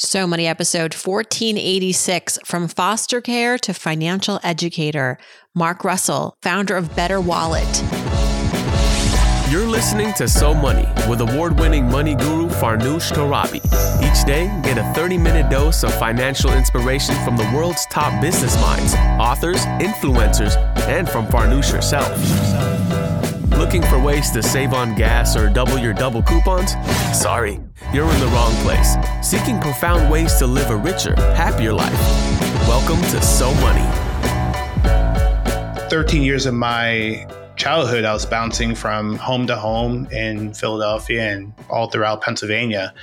So Money episode 1486 From Foster Care to Financial Educator. Mark Russell, founder of Better Wallet. You're listening to So Money with award winning money guru Farnoosh Torabi. Each day, get a 30 minute dose of financial inspiration from the world's top business minds, authors, influencers, and from Farnoosh herself. Looking for ways to save on gas or double your double coupons? Sorry, you're in the wrong place. Seeking profound ways to live a richer, happier life. Welcome to So Money. 13 years of my childhood, I was bouncing from home to home in Philadelphia and all throughout Pennsylvania,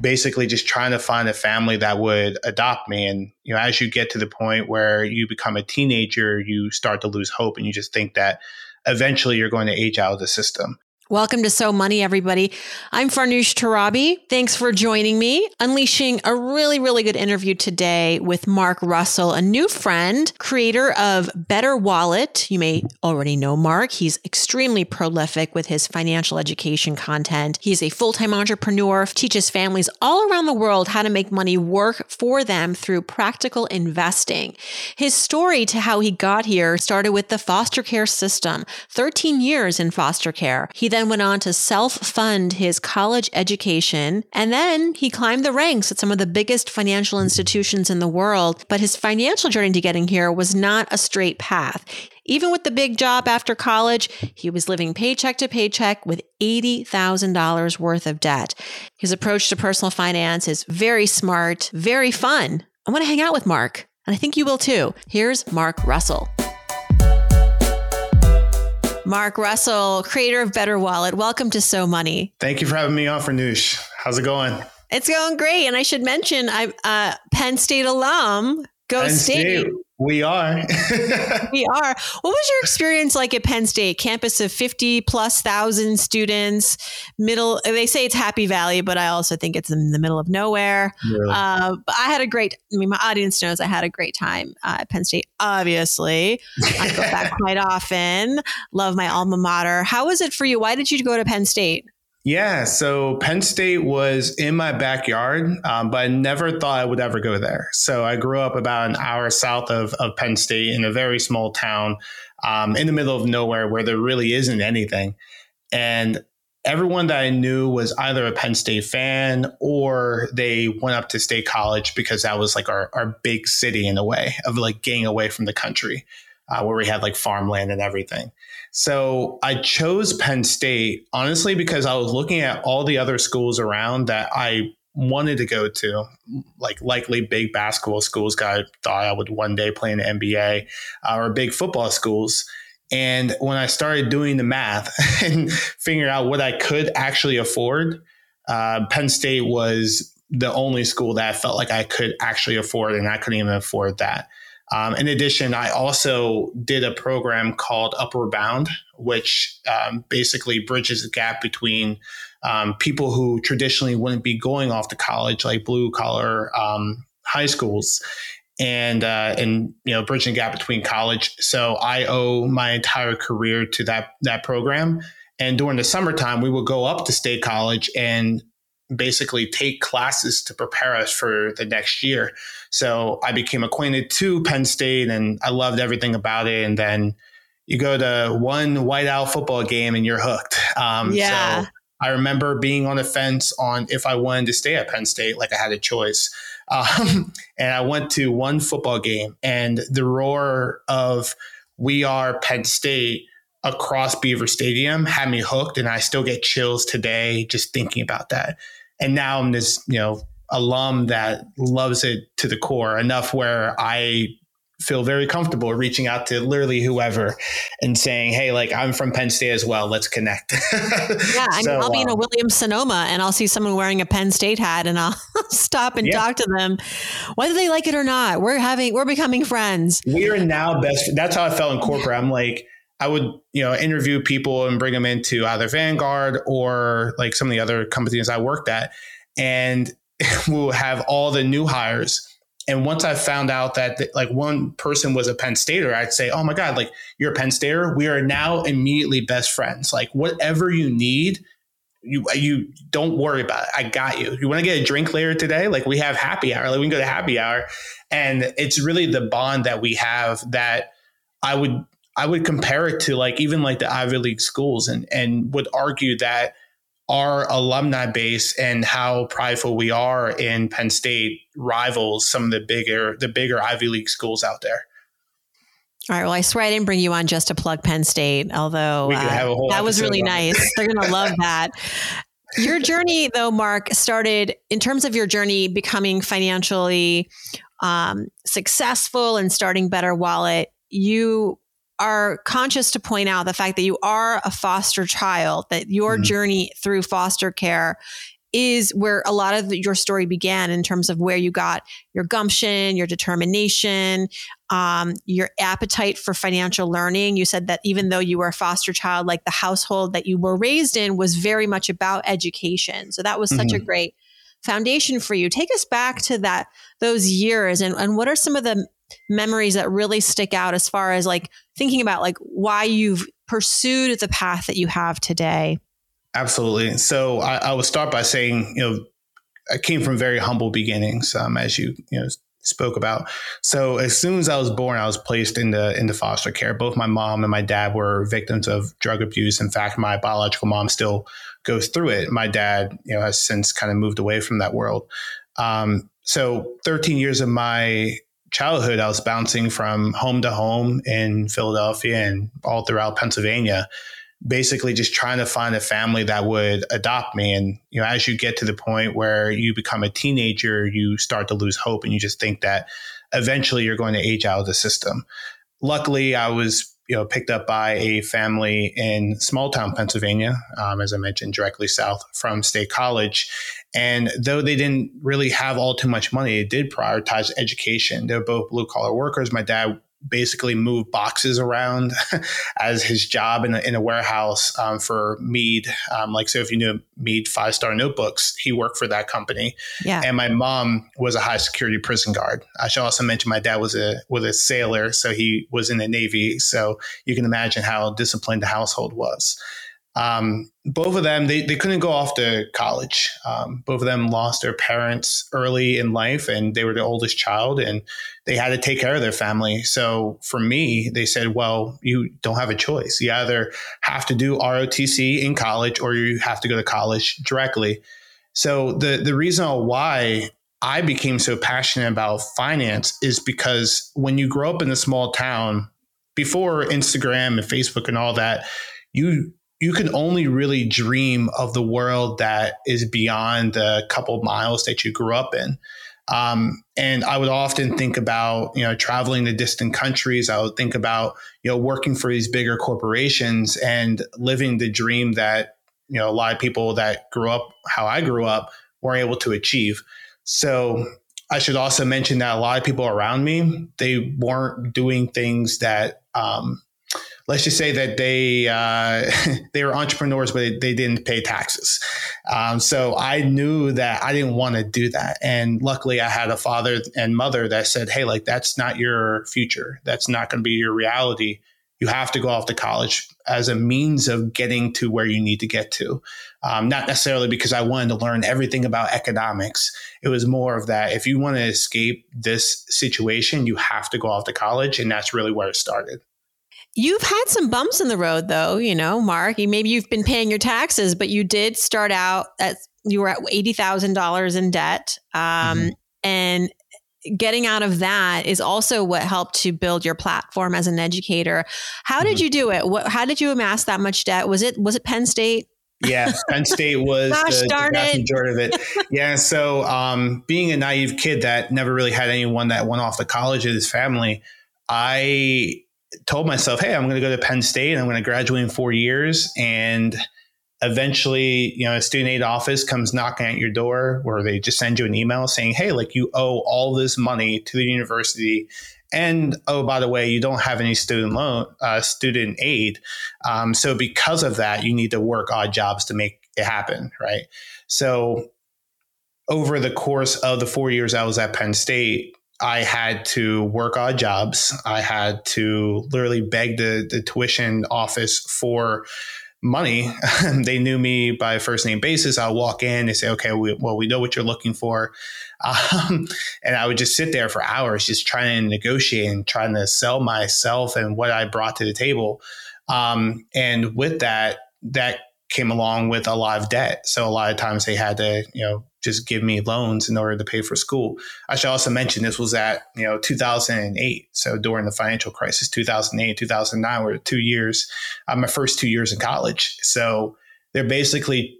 basically just trying to find a family that would adopt me. And, you know, as you get to the point where you become a teenager, you start to lose hope and you just think that eventually you're going to age out of the system. Welcome to So Money, everybody. I'm Farnoosh Torabi. Thanks for joining me. Unleashing a really, really good interview today with Mark Russell, a new friend, creator of Better Wallet. You may already know Mark. He's extremely prolific with his financial education content. He's a full time entrepreneur, teaches families all around the world how to make money work for them through practical investing. His story to how he got here started with the foster care system, 13 years in foster care. He then went on to self fund his college education. And then he climbed the ranks at some of the biggest financial institutions in the world. But his financial journey to getting here was not a straight path. Even with the big job after college, he was living paycheck to paycheck with $80,000 worth of debt. His approach to personal finance is very smart, very fun. I want to hang out with Mark, and I think you will too. Here's Mark Russell. Mark Russell, creator of Better Wallet. Welcome to So Money. Thank you for having me on Farnoosh. How's it going? It's going great. And I should mention, I'm a Penn State alum. Go Penn State. State. We are. we are. What was your experience like at Penn State? Campus of 50 plus thousand students, middle, they say it's Happy Valley, but I also think it's in the middle of nowhere. Really? Uh, but I had a great, I mean, my audience knows I had a great time uh, at Penn State, obviously. I go back quite often, love my alma mater. How was it for you? Why did you go to Penn State? Yeah, so Penn State was in my backyard, um, but I never thought I would ever go there. So I grew up about an hour south of, of Penn State in a very small town um, in the middle of nowhere where there really isn't anything. And everyone that I knew was either a Penn State fan or they went up to State College because that was like our, our big city in a way of like getting away from the country uh, where we had like farmland and everything. So I chose Penn State honestly because I was looking at all the other schools around that I wanted to go to, like likely big basketball schools. I thought I would one day play in the NBA uh, or big football schools. And when I started doing the math and figuring out what I could actually afford, uh, Penn State was the only school that I felt like I could actually afford, and I couldn't even afford that. Um, in addition, I also did a program called Upward Bound, which um, basically bridges the gap between um, people who traditionally wouldn't be going off to college, like blue collar um, high schools, and uh, and you know bridging the gap between college. So I owe my entire career to that that program. And during the summertime, we would go up to State College and basically take classes to prepare us for the next year. So I became acquainted to Penn State and I loved everything about it. And then you go to one whiteout football game and you're hooked. Um, yeah. So I remember being on the fence on if I wanted to stay at Penn State, like I had a choice. Um, and I went to one football game and the roar of we are Penn State across Beaver Stadium had me hooked and I still get chills today just thinking about that and now I'm this you know alum that loves it to the core enough where I feel very comfortable reaching out to literally whoever and saying, Hey, like I'm from Penn State as well. Let's connect. yeah. I mean, so, I'll be in a um, Williams Sonoma and I'll see someone wearing a Penn State hat and I'll stop and yeah. talk to them, whether they like it or not. We're having, we're becoming friends. We are now best. That's how I felt in corporate. I'm like, I would, you know, interview people and bring them into either Vanguard or like some of the other companies I worked at. And we'll have all the new hires. And once I found out that the, like one person was a Penn Stater, I'd say, "Oh my God, like you're a Penn Stater. We are now immediately best friends. Like whatever you need, you you don't worry about it. I got you. You want to get a drink later today? Like we have happy hour. Like we can go to happy hour, and it's really the bond that we have that I would I would compare it to like even like the Ivy League schools, and and would argue that our alumni base and how prideful we are in Penn State rivals some of the bigger the bigger Ivy League schools out there. All right. Well, I swear I didn't bring you on just to plug Penn State, although uh, that was really nice. They're going to love that. Your journey, though, Mark, started in terms of your journey becoming financially um, successful and starting Better Wallet. You are conscious to point out the fact that you are a foster child, that your mm-hmm. journey through foster care is where a lot of your story began in terms of where you got your gumption, your determination, um, your appetite for financial learning. You said that even though you were a foster child, like the household that you were raised in was very much about education. So that was such mm-hmm. a great foundation for you. Take us back to that those years and, and what are some of the memories that really stick out as far as like thinking about like why you've pursued the path that you have today? Absolutely. So I, I would start by saying, you know, I came from very humble beginnings, um, as you you know spoke about. So as soon as I was born, I was placed into into foster care. Both my mom and my dad were victims of drug abuse. In fact, my biological mom still goes through it. My dad, you know, has since kind of moved away from that world. Um, so 13 years of my childhood, I was bouncing from home to home in Philadelphia and all throughout Pennsylvania basically just trying to find a family that would adopt me. And, you know, as you get to the point where you become a teenager, you start to lose hope and you just think that eventually you're going to age out of the system. Luckily, I was, you know, picked up by a family in small town Pennsylvania, um, as I mentioned, directly south from State College. And though they didn't really have all too much money, they did prioritize education. They're both blue collar workers. My dad basically moved boxes around as his job in a, in a warehouse um, for Mead. Um, like, so if you knew Mead five star notebooks, he worked for that company. Yeah. And my mom was a high security prison guard. I should also mention my dad was a was a sailor, so he was in the Navy. So you can imagine how disciplined the household was. Um, both of them, they, they couldn't go off to college. Um, both of them lost their parents early in life and they were the oldest child and they had to take care of their family. So for me, they said, well, you don't have a choice. You either have to do ROTC in college or you have to go to college directly. So the, the reason why I became so passionate about finance is because when you grow up in a small town, before Instagram and Facebook and all that, you you can only really dream of the world that is beyond the couple miles that you grew up in. Um, and I would often think about, you know, traveling to distant countries. I would think about, you know, working for these bigger corporations and living the dream that, you know, a lot of people that grew up how I grew up weren't able to achieve. So I should also mention that a lot of people around me, they weren't doing things that, um, let's just say that they uh, they were entrepreneurs, but they, they didn't pay taxes. Um, so I knew that I didn't want to do that, and luckily I had a father and mother that said, "Hey, like that's not your future. That's not going to be your reality. You have to go off to college as a means of getting to where you need to get to." Um, not necessarily because I wanted to learn everything about economics. It was more of that if you want to escape this situation, you have to go off to college. And that's really where it started. You've had some bumps in the road, though, you know, Mark. Maybe you've been paying your taxes, but you did start out at you were at eighty thousand dollars in debt, um, mm-hmm. and getting out of that is also what helped to build your platform as an educator. How mm-hmm. did you do it? What, how did you amass that much debt? Was it was it Penn State? Yeah, Penn State was Gosh, the, the vast majority of it. Yeah, so um, being a naive kid that never really had anyone that went off to college in his family, I told myself, hey, I'm going to go to Penn State. I'm going to graduate in four years. And eventually, you know, a student aid office comes knocking at your door where they just send you an email saying, hey, like you owe all this money to the university. And oh, by the way, you don't have any student loan, uh, student aid. Um, so because of that, you need to work odd jobs to make it happen, right? So over the course of the four years I was at Penn State, I had to work odd jobs. I had to literally beg the, the tuition office for money. they knew me by first name basis. I'll walk in, they say, okay, we, well, we know what you're looking for. Um, and I would just sit there for hours, just trying to negotiate and trying to sell myself and what I brought to the table. Um, and with that, that came along with a lot of debt. So a lot of times they had to, you know, just give me loans in order to pay for school. I should also mention this was at, you know, 2008. So during the financial crisis, 2008, 2009 were two years, uh, my first two years in college. So they're basically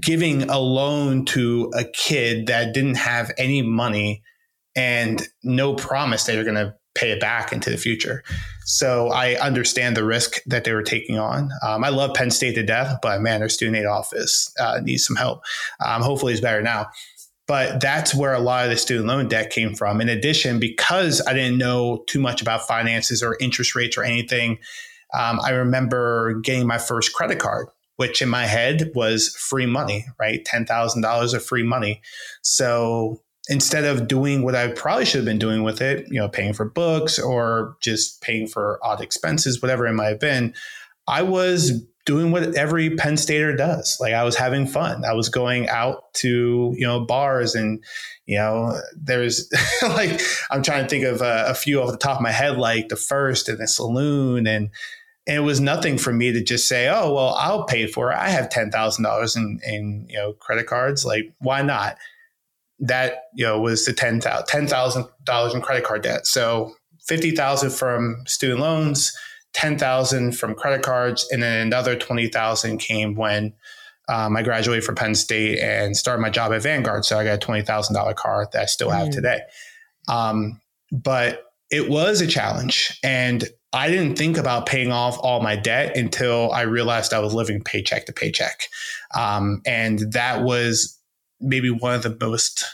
giving a loan to a kid that didn't have any money and no promise that you're going to pay it back into the future. So I understand the risk that they were taking on. Um, I love Penn State to death, but man, their student aid office uh, needs some help. Um, hopefully, it's better now. But that's where a lot of the student loan debt came from. In addition, because I didn't know too much about finances or interest rates or anything, um, I remember getting my first credit card, which in my head was free money, right? $10,000 of free money. So instead of doing what I probably should have been doing with it, you know, paying for books or just paying for odd expenses, whatever it might have been, I was doing what every Penn Stater does. Like I was having fun. I was going out to, you know, bars and, you know, there's like, I'm trying to think of a, a, few off the top of my head, like the Phyrst and the saloon. And, and it was nothing for me to just say, oh, well, I'll pay for it. I have $10,000 in, in, you know, credit cards. Like, why not? That you know was the ten thousand dollars in credit card debt. So fifty thousand from student loans, ten thousand from credit cards, and then another twenty thousand came when um, I graduated from Penn State and started my job at Vanguard. So I got a twenty thousand dollar car that I still have mm. today. Um, but it was a challenge, and I didn't think about paying off all my debt until I realized I was living paycheck to paycheck, um, and that was maybe one of the most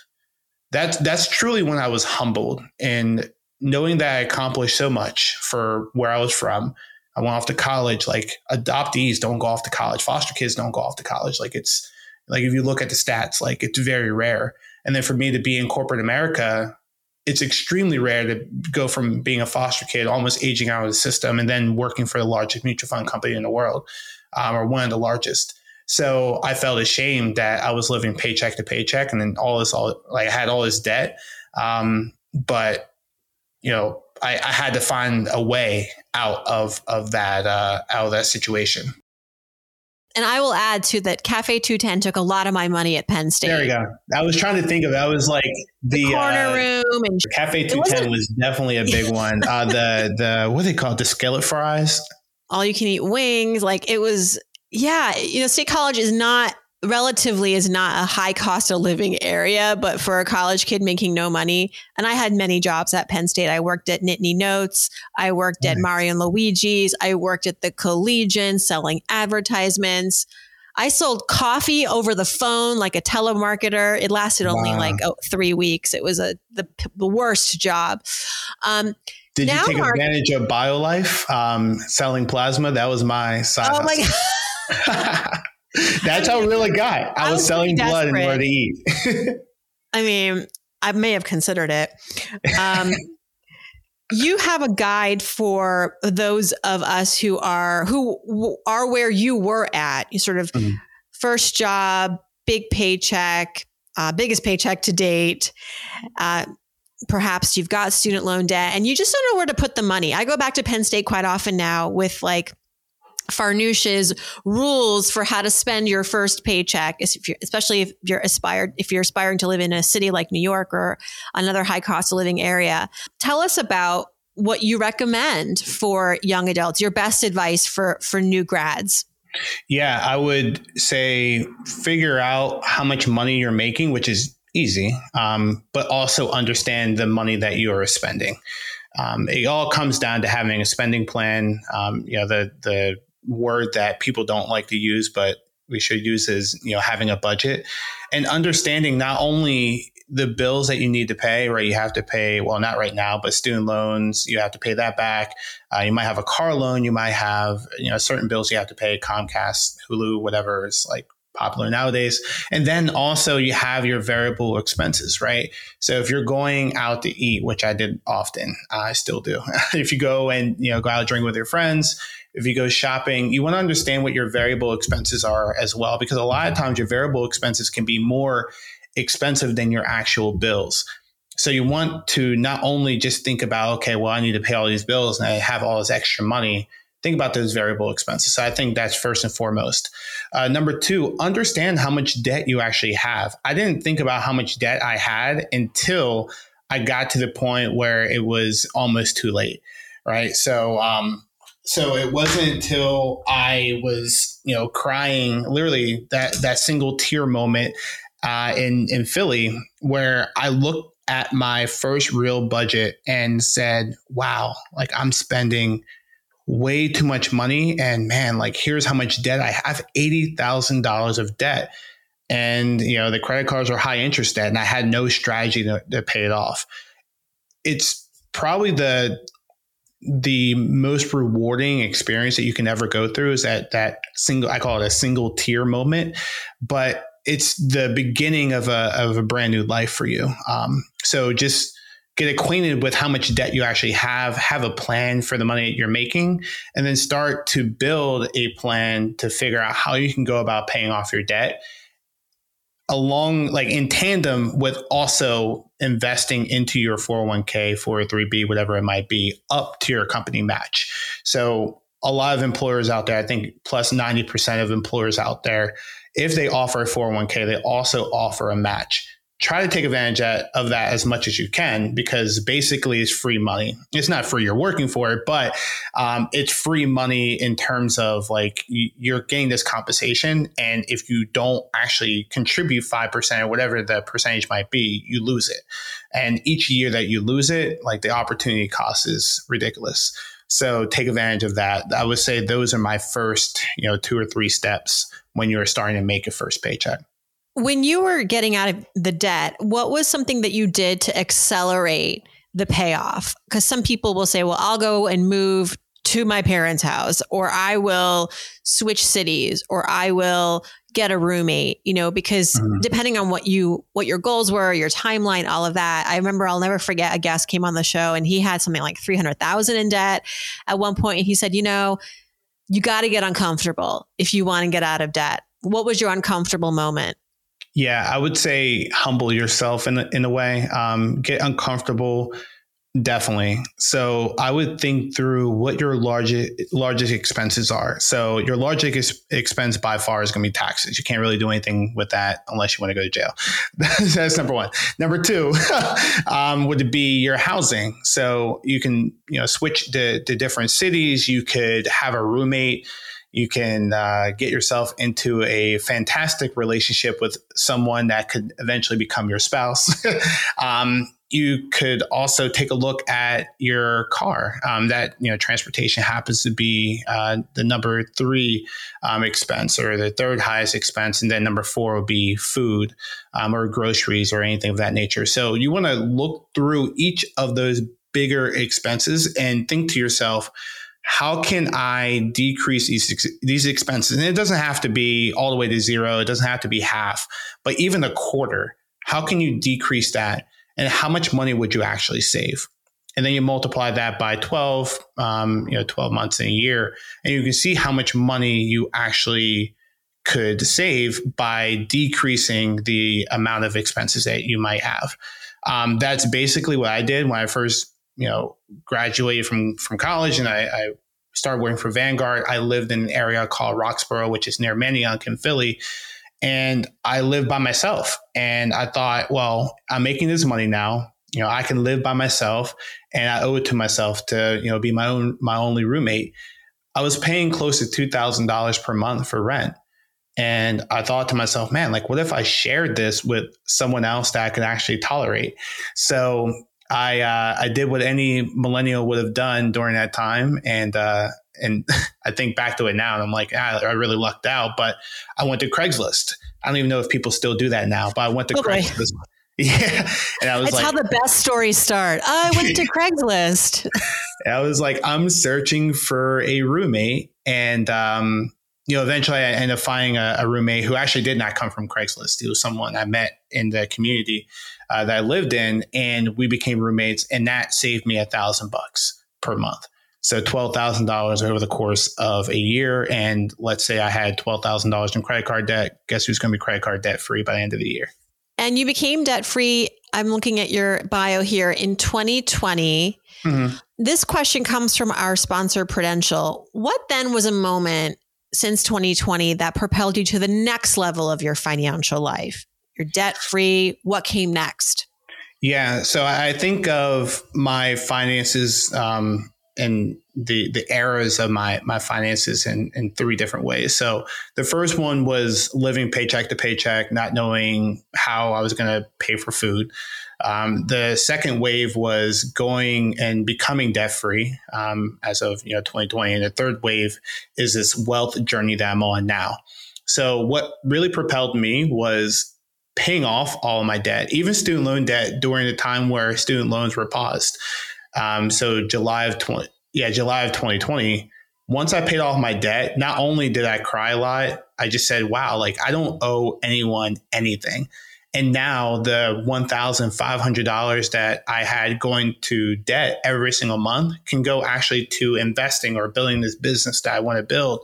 that's that's truly when I was humbled and knowing that I accomplished so much for where I was from. I went off to college. Like adoptees don't go off to college. Foster kids don't go off to college. Like it's like if you look at the stats, like it's very rare. And then for me to be in corporate America, it's extremely rare to go from being a foster kid, almost aging out of the system, and then working for the largest mutual fund company in the world, um, or one of the largest. So I felt ashamed that I was living paycheck to paycheck, and then all this, all like I had all this debt. Um, but you know, I, I, had to find a way out of of that uh, out of that situation. And I will add to that Cafe 210 took a lot of my money at Penn State. There you go. I was trying to think of that was like the, the corner uh, room and Cafe 210 was definitely a big one. Uh, the the what do they call it? The skillet fries. All you can eat wings. Like it was yeah, you know, State College is not relatively is not a high cost of living area, but for a college kid making no money, and I had many jobs at Penn State. I worked at Nittany Notes, I worked nice. at Mario and Luigi's, I worked at the Collegian selling advertisements. I sold coffee over the phone like a telemarketer. It lasted only wow. like oh, three weeks. It was a the, the worst job. Um, Did you take advantage of BioLife um, selling plasma? That was my side. Oh my god. That's how real it got. I, I was, was selling blood in order to eat. I mean, I may have considered it. Um, you have a guide for those of us who are who are where you were at. You sort of mm-hmm. first job, big paycheck, uh, biggest paycheck to date. Uh, perhaps you've got student loan debt and you just don't know where to put the money. I go back to Penn State quite often now with like Farnoosh's rules for how to spend your first paycheck, especially if you're aspired, if you're aspiring to live in a city like New York or another high cost of living area. Tell us about what you recommend for young adults, your best advice for, for new grads. Yeah, I would say figure out how much money you're making, which is easy, um, but also understand the money that you are spending. Um, it all comes down to having a spending plan. Um, you know, the the word that people don't like to use, but we should use is you know having a budget and understanding not only the bills that you need to pay, right? You have to pay, well, not right now, but student loans, you have to pay that back. Uh, you might have a car loan. You might have, you know, certain bills you have to pay Comcast, Hulu, whatever is like popular nowadays. And then also you have your variable expenses, right? So if you're going out to eat, which I did often, I still do. if you go and, you know, go out drink with your friends, if you go shopping, you want to understand what your variable expenses are as well, because a lot of times your variable expenses can be more expensive than your actual bills. So you want to not only just think about, okay, well, I need to pay all these bills and I have all this extra money. Think about those variable expenses. So I think that's first and foremost. Uh, number two, understand how much debt you actually have. I didn't think about how much debt I had until I got to the point where it was almost too late, right? So, um, so it wasn't until I was, you know, crying, literally that that single tear moment uh, in in Philly, where I looked at my first real budget and said, "Wow, like I'm spending." way too much money and man like here's how much debt i have $80000 of debt and you know the credit cards are high interest debt and i had no strategy to, to pay it off it's probably the the most rewarding experience that you can ever go through is that that single I call it a single tear moment, but it's the beginning of a of a brand new life for you. Um, so just get acquainted with how much debt you actually have, have a plan for the money that you're making, and then start to build a plan to figure out how you can go about paying off your debt along like in tandem with also investing into your 401k 403b whatever it might be up to your company match. So a lot of employers out there i think plus 90% of employers out there if they offer a 401k they also offer a match try to take advantage of that as much as you can because basically it's free money. It's not free, you're working for it, but um, it's free money in terms of like you're getting this compensation. And if you don't actually contribute 5% or whatever the percentage might be, you lose it. And each year that you lose it, like the opportunity cost is ridiculous. So take advantage of that. I would say those are my first, you know, two or three steps when you're starting to make a first paycheck. When you were getting out of the debt, what was something that you did to accelerate the payoff? Because some people will say, well, I'll go and move to my parents' house, or I will switch cities, or I will get a roommate, you know, because mm-hmm. depending on what you what your goals were, your timeline, all of that. I remember I'll never forget a guest came on the show and he had something like 300,000 in debt at one point and he said, "You know, you got to get uncomfortable if you want to get out of debt." What was your uncomfortable moment? Yeah, I would say humble yourself in in a way. Um, get uncomfortable, definitely. So I would think through what your largest largest expenses are. So your largest expense by far is going to be taxes. You can't really do anything with that unless you want to go to jail. That's number one. Number two um, would be your housing. So you can you know switch to, to different cities. You could have a roommate you can uh, get yourself into a fantastic relationship with someone that could eventually become your spouse. um, you could also take a look at your car. Um, that you know, transportation happens to be uh, the number three um, expense or the third highest expense, and then number four would be food um, or groceries or anything of that nature. So you want to look through each of those bigger expenses and think to yourself how can I decrease these these expenses? And it doesn't have to be all the way to zero. It doesn't have to be half, but even a quarter. How can you decrease that? And how much money would you actually save? And then you multiply that by 12, um, you know, 12 months in a year, and you can see how much money you actually could save by decreasing the amount of expenses that you might have. Um, that's basically what I did when I first you know graduated from from college and I, I, started working for Vanguard. I lived in an area called Roxborough, which is near Manayunk in Philly. And I lived by myself. And I thought, well, I'm making this money now. You know, I can live by myself and I owe it to myself to, you know, be my own my only roommate. I was paying close to two thousand dollars per month for rent. And I thought to myself, man, like what if I shared this with someone else that I could actually tolerate? So I uh, I did what any millennial would have done during that time, and uh, and I think back to it now, and I'm like, ah, I really lucked out. But I went to Craigslist. I don't even know if people still do that now, but I went to oh, Craigslist. Yeah, and I was That's like, how the best stories start. Oh, I went to Craigslist. I was like, I'm searching for a roommate, and um, you know, eventually I ended up finding a, a, roommate who actually did not come from Craigslist. He was someone I met in the community uh, that I lived in, and we became roommates, and that saved me a thousand bucks per month. So $12,000 over the course of a year. And let's say I had $12,000 in credit card debt. Guess who's going to be credit card debt free by the end of the year? And you became debt free. I'm looking at your bio here in 2020. Mm-hmm. This question comes from our sponsor, Prudential. What then was a moment since 2020 that propelled you to the next level of your financial life? You're debt free. What came next? Yeah. So I think of my finances um, and the the eras of my my finances in, in three different ways. So the first one was living paycheck to paycheck, not knowing how I was going to pay for food. Um, the second wave was going and becoming debt free um, as of you know 2020, and the third wave is this wealth journey that I'm on now. So what really propelled me was paying off all of my debt, even student loan debt during the time where student loans were paused. Um, so July of 20, yeah, July of 2020, once I paid off my debt, not only did I cry a lot, I just said, wow, like I don't owe anyone anything. And now the $1,500 that I had going to debt every single month can go actually to investing or building this business that I want to build.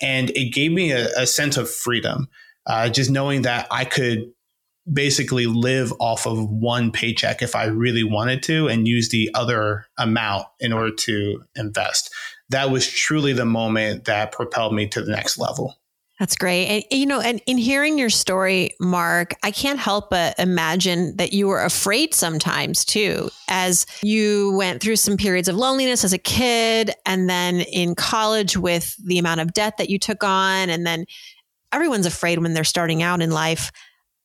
And it gave me a, a sense of freedom, uh, just knowing that I could basically live off of one paycheck if I really wanted to and use the other amount in order to invest. That was truly the moment that propelled me to the next level. That's great. And, you know, and in hearing your story, Mark, I can't help but imagine that you were afraid sometimes too, as you went through some periods of loneliness as a kid and then in college with the amount of debt that you took on. And then everyone's afraid when they're starting out in life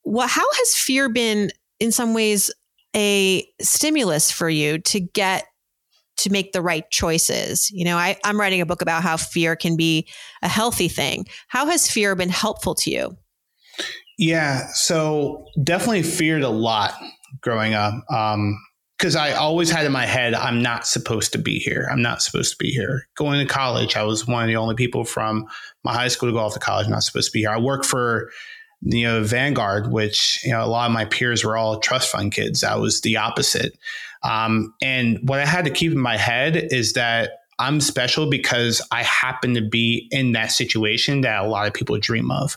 what how has fear been in some ways a stimulus for you to get to make the right choices you know I, i'm writing a book about how fear can be a healthy thing how has fear been helpful to you yeah so definitely feared a lot growing up um, because I always had in my head, I'm not supposed to be here. I'm not supposed to be here. Going to college, I was one of the only people from my high school to go off to college. Not supposed to be here. I worked for you know Vanguard, which you know a lot of my peers were all trust fund kids. I was the opposite. Um, and what I had to keep in my head is that I'm special because I happen to be in that situation that a lot of people dream of.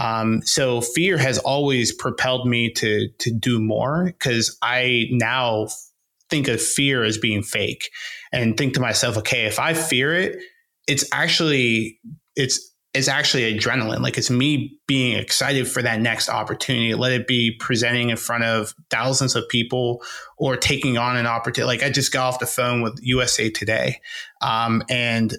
Um, so fear has always propelled me to to do more because I now think of fear as being fake and think to myself, okay, if I fear it, it's actually it's is actually adrenaline. Like it's me being excited for that next opportunity. Let it be presenting in front of thousands of people or taking on an opportunity. Like I just got off the phone with USA Today. Um, and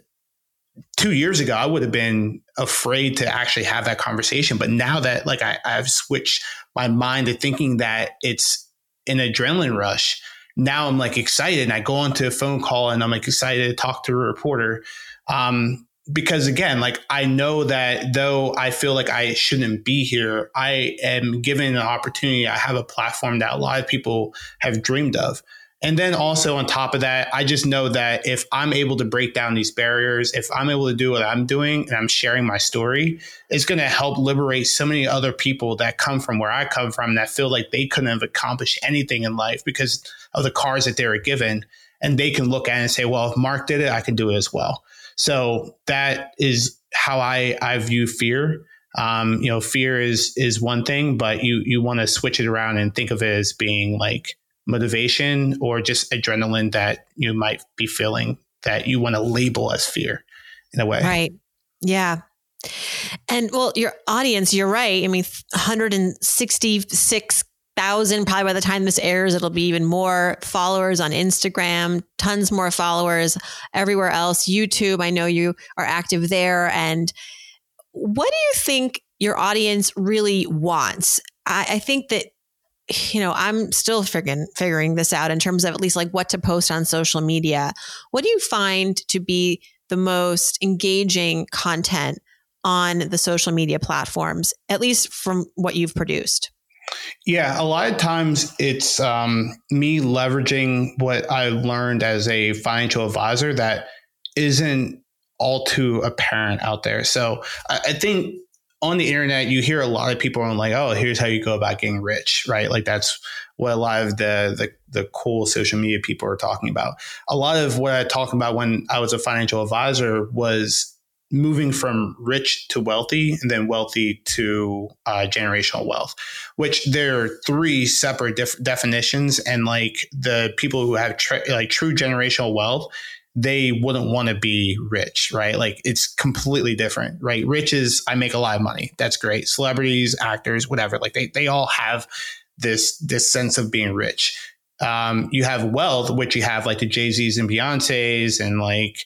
two years ago, I would have been afraid to actually have that conversation. But now that like I, I've switched my mind to thinking that it's an adrenaline rush, now I'm like excited and I go onto a phone call and I'm like excited to talk to a reporter. Um, because again, like I know that though I feel like I shouldn't be here, I am given an opportunity. I have a platform that a lot of people have dreamed of. And then also on top of that, I just know that if I'm able to break down these barriers, if I'm able to do what I'm doing and I'm sharing my story, it's going to help liberate so many other people that come from where I come from that feel like they couldn't have accomplished anything in life because of the cards that they were given. And they can look at it and say, well, if Mark did it, I can do it as well. So that is how I, I view fear. Um, you know, fear is is one thing, but you you want to switch it around and think of it as being like motivation or just adrenaline that you might be feeling that you want to label as fear in a way. Right. Yeah. And well, your audience, you're right. I mean, 166 thousand. Probably by the time this airs, it'll be even more followers on Instagram, tons more followers everywhere else. YouTube, I know you are active there. And what do you think your audience really wants? I, I think that you know, I'm still figuring figuring this out in terms of at least like what to post on social media. What do you find to be the most engaging content on the social media platforms, at least from what you've produced? Yeah, a lot of times it's um, me leveraging what I learned as a financial advisor that isn't all too apparent out there. So I, I think on the internet, you hear a lot of people on like, oh, here's how you go about getting rich, right? Like that's what a lot of the, the the cool social media people are talking about. A lot of what I talked about when I was a financial advisor was moving from rich to wealthy and then wealthy to uh, generational wealth which there are three separate def- definitions and like the people who have tra- like true generational wealth they wouldn't want to be rich, right? Like it's completely different, right? Rich is I make a lot of money. That's great. Celebrities, actors, whatever, like they they all have this this sense of being rich. Um, you have wealth, which you have like the Jay Z's and Beyonces and like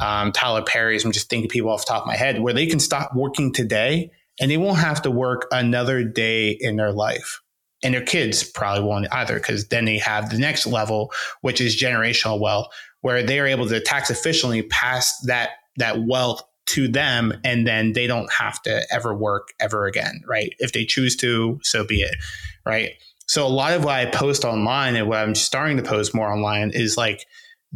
um, Tyler Perry's. I'm just thinking people off the top of my head where they can stop working today and they won't have to work another day in their life. And their kids probably won't either because then they have the next level, which is generational wealth, where they are able to tax efficiently pass that that wealth to them and then they don't have to ever work ever again right if they choose to so be it right so a lot of what i post online and what i'm starting to post more online is like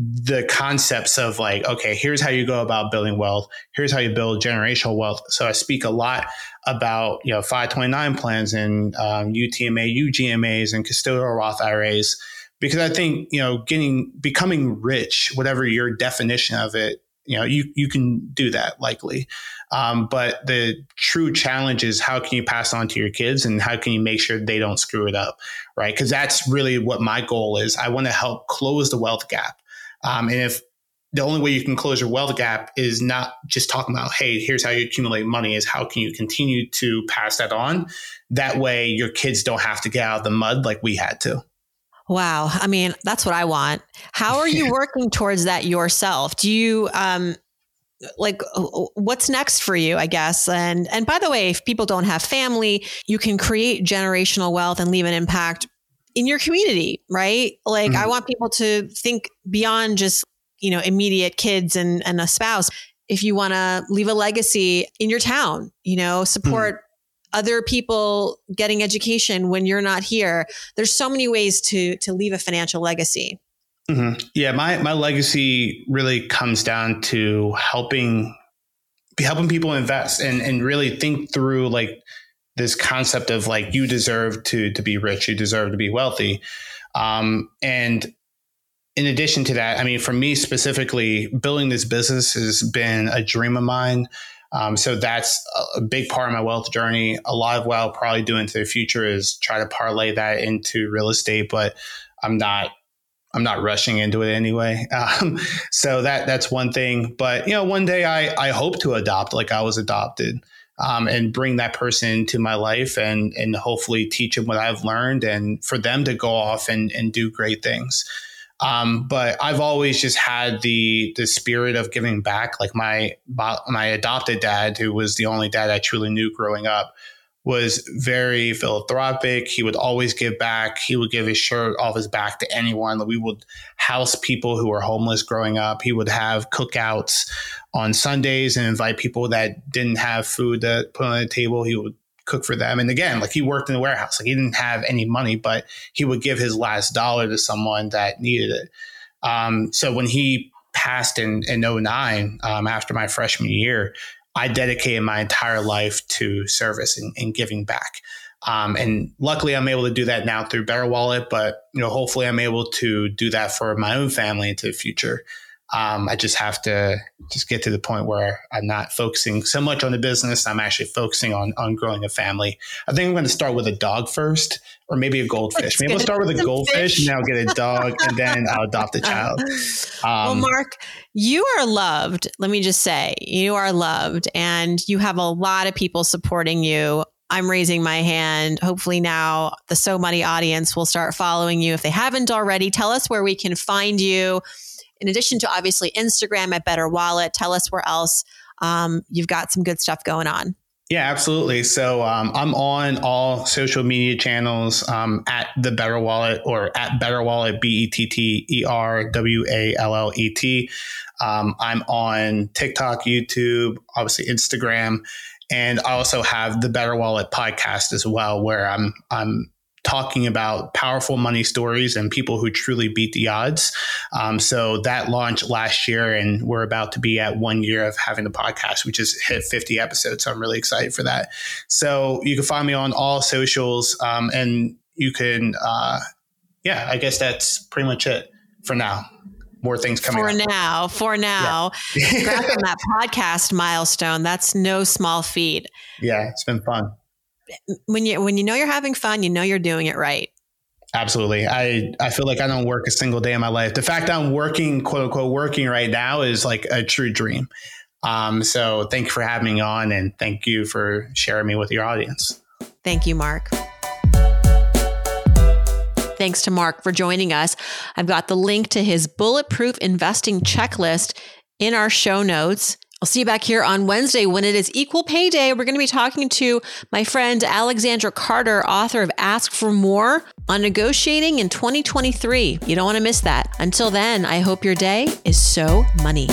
the concepts of like okay here's how you go about building wealth here's how you build generational wealth so i speak a lot about you know 529 plans and um, utma ugmas and custodial roth iras because I think you know getting becoming rich, whatever your definition of it, you know you you can do that likely, um, but the true challenge is how can you pass on to your kids and how can you make sure they don't screw it up, right? Because that's really what my goal is. I want to help close the wealth gap, um, and if the only way you can close your wealth gap is not just talking about hey here's how you accumulate money is how can you continue to pass that on that way your kids don't have to get out of the mud like we had to Wow. I mean, that's what I want. How are you working towards that yourself? Do you, um, like what's next for you i guess and and by the way if people don't have family you can create generational wealth and leave an impact in your community right like mm-hmm. i want people to think beyond just you know immediate kids and and a spouse if you want to leave a legacy in your town you know support mm-hmm other people getting education when you're not here. There's so many ways to to leave a financial legacy. Mm-hmm. Yeah, my my legacy really comes down to helping helping people invest and and really think through like this concept of like you deserve to to be rich, you deserve to be wealthy, um, and in addition to that, I mean, for me specifically, building this business has been a dream of mine. Um, so that's a big part of my wealth journey. A lot of what I'll probably do into the future is try to parlay that into real estate, but I'm not I'm not rushing into it anyway. Um, so that that's one thing. But you know, one day I I hope to adopt like I was adopted. Um, and bring that person into my life and and hopefully teach them what I've learned and for them to go off and, and do great things. Um, but I've always just had the the spirit of giving back. Like my my adopted dad, who was the only dad I truly knew growing up, was very philanthropic. He would always give back. He would give his shirt off his back to anyone. We would house people who were homeless growing up. He would have cookouts on Sundays and invite people that didn't have food to put on the table. He would cook for them. And again, like he worked in the warehouse, like he didn't have any money, but he would give his last dollar to someone that needed it. Um, so when he passed in, in 09, um, after my freshman year, I dedicated my entire life to service and, and giving back. Um, and luckily, I'm able to do that now through Better Wallet. But you know, hopefully, I'm able to do that for my own family into the future. Um, I just have to just get to the point where I'm not focusing so much on the business. I'm actually focusing on on growing a family. I think I'm going to start with a dog first, or maybe a goldfish. Maybe we'll start with a goldfish, fish. and then I'll get a dog, and then I'll adopt a child. Um, well, Mark, you are loved. Let me just say, you are loved, and you have a lot of people supporting you. I'm raising my hand. Hopefully, now the So Money audience will start following you if they haven't already. Tell us where we can find you in addition to obviously Instagram at Better Wallet, tell us where else um, you've got some good stuff going on. Yeah, absolutely. So um, I'm on all social media channels um, at the Better Wallet or at Better Wallet, B E T T E R W A L L E T. Um, I'm on TikTok, YouTube, obviously Instagram, and I also have the Better Wallet podcast as well, where I'm I'm talking about powerful money stories and people who truly beat the odds. Um, so that launched last year, and we're about to be at one year of having the podcast, which has hit 50 episodes. So I'm really excited for that. So you can find me on all socials, um, and you can, uh, yeah, I guess that's pretty much it for now more things coming for up. now for now yeah. congrats on that podcast milestone that's no small feat yeah it's been fun when you when you know you're having fun, you know you're doing it right. Absolutely. I, I feel like I don't work a single day in my life. The fact I'm working, quote unquote, working right now is like a true dream. Um, so thank you for having me on and thank you for sharing me with your audience. Thank you, Mark. Thanks to Mark for joining us. I've got the link to his bulletproof investing checklist in our show notes. I'll see you back here on Wednesday when it is equal pay day. We're going to be talking to my friend Alexandra Carter, author of Ask for More on negotiating in 2023. You don't want to miss that. Until then, I hope your day is so money.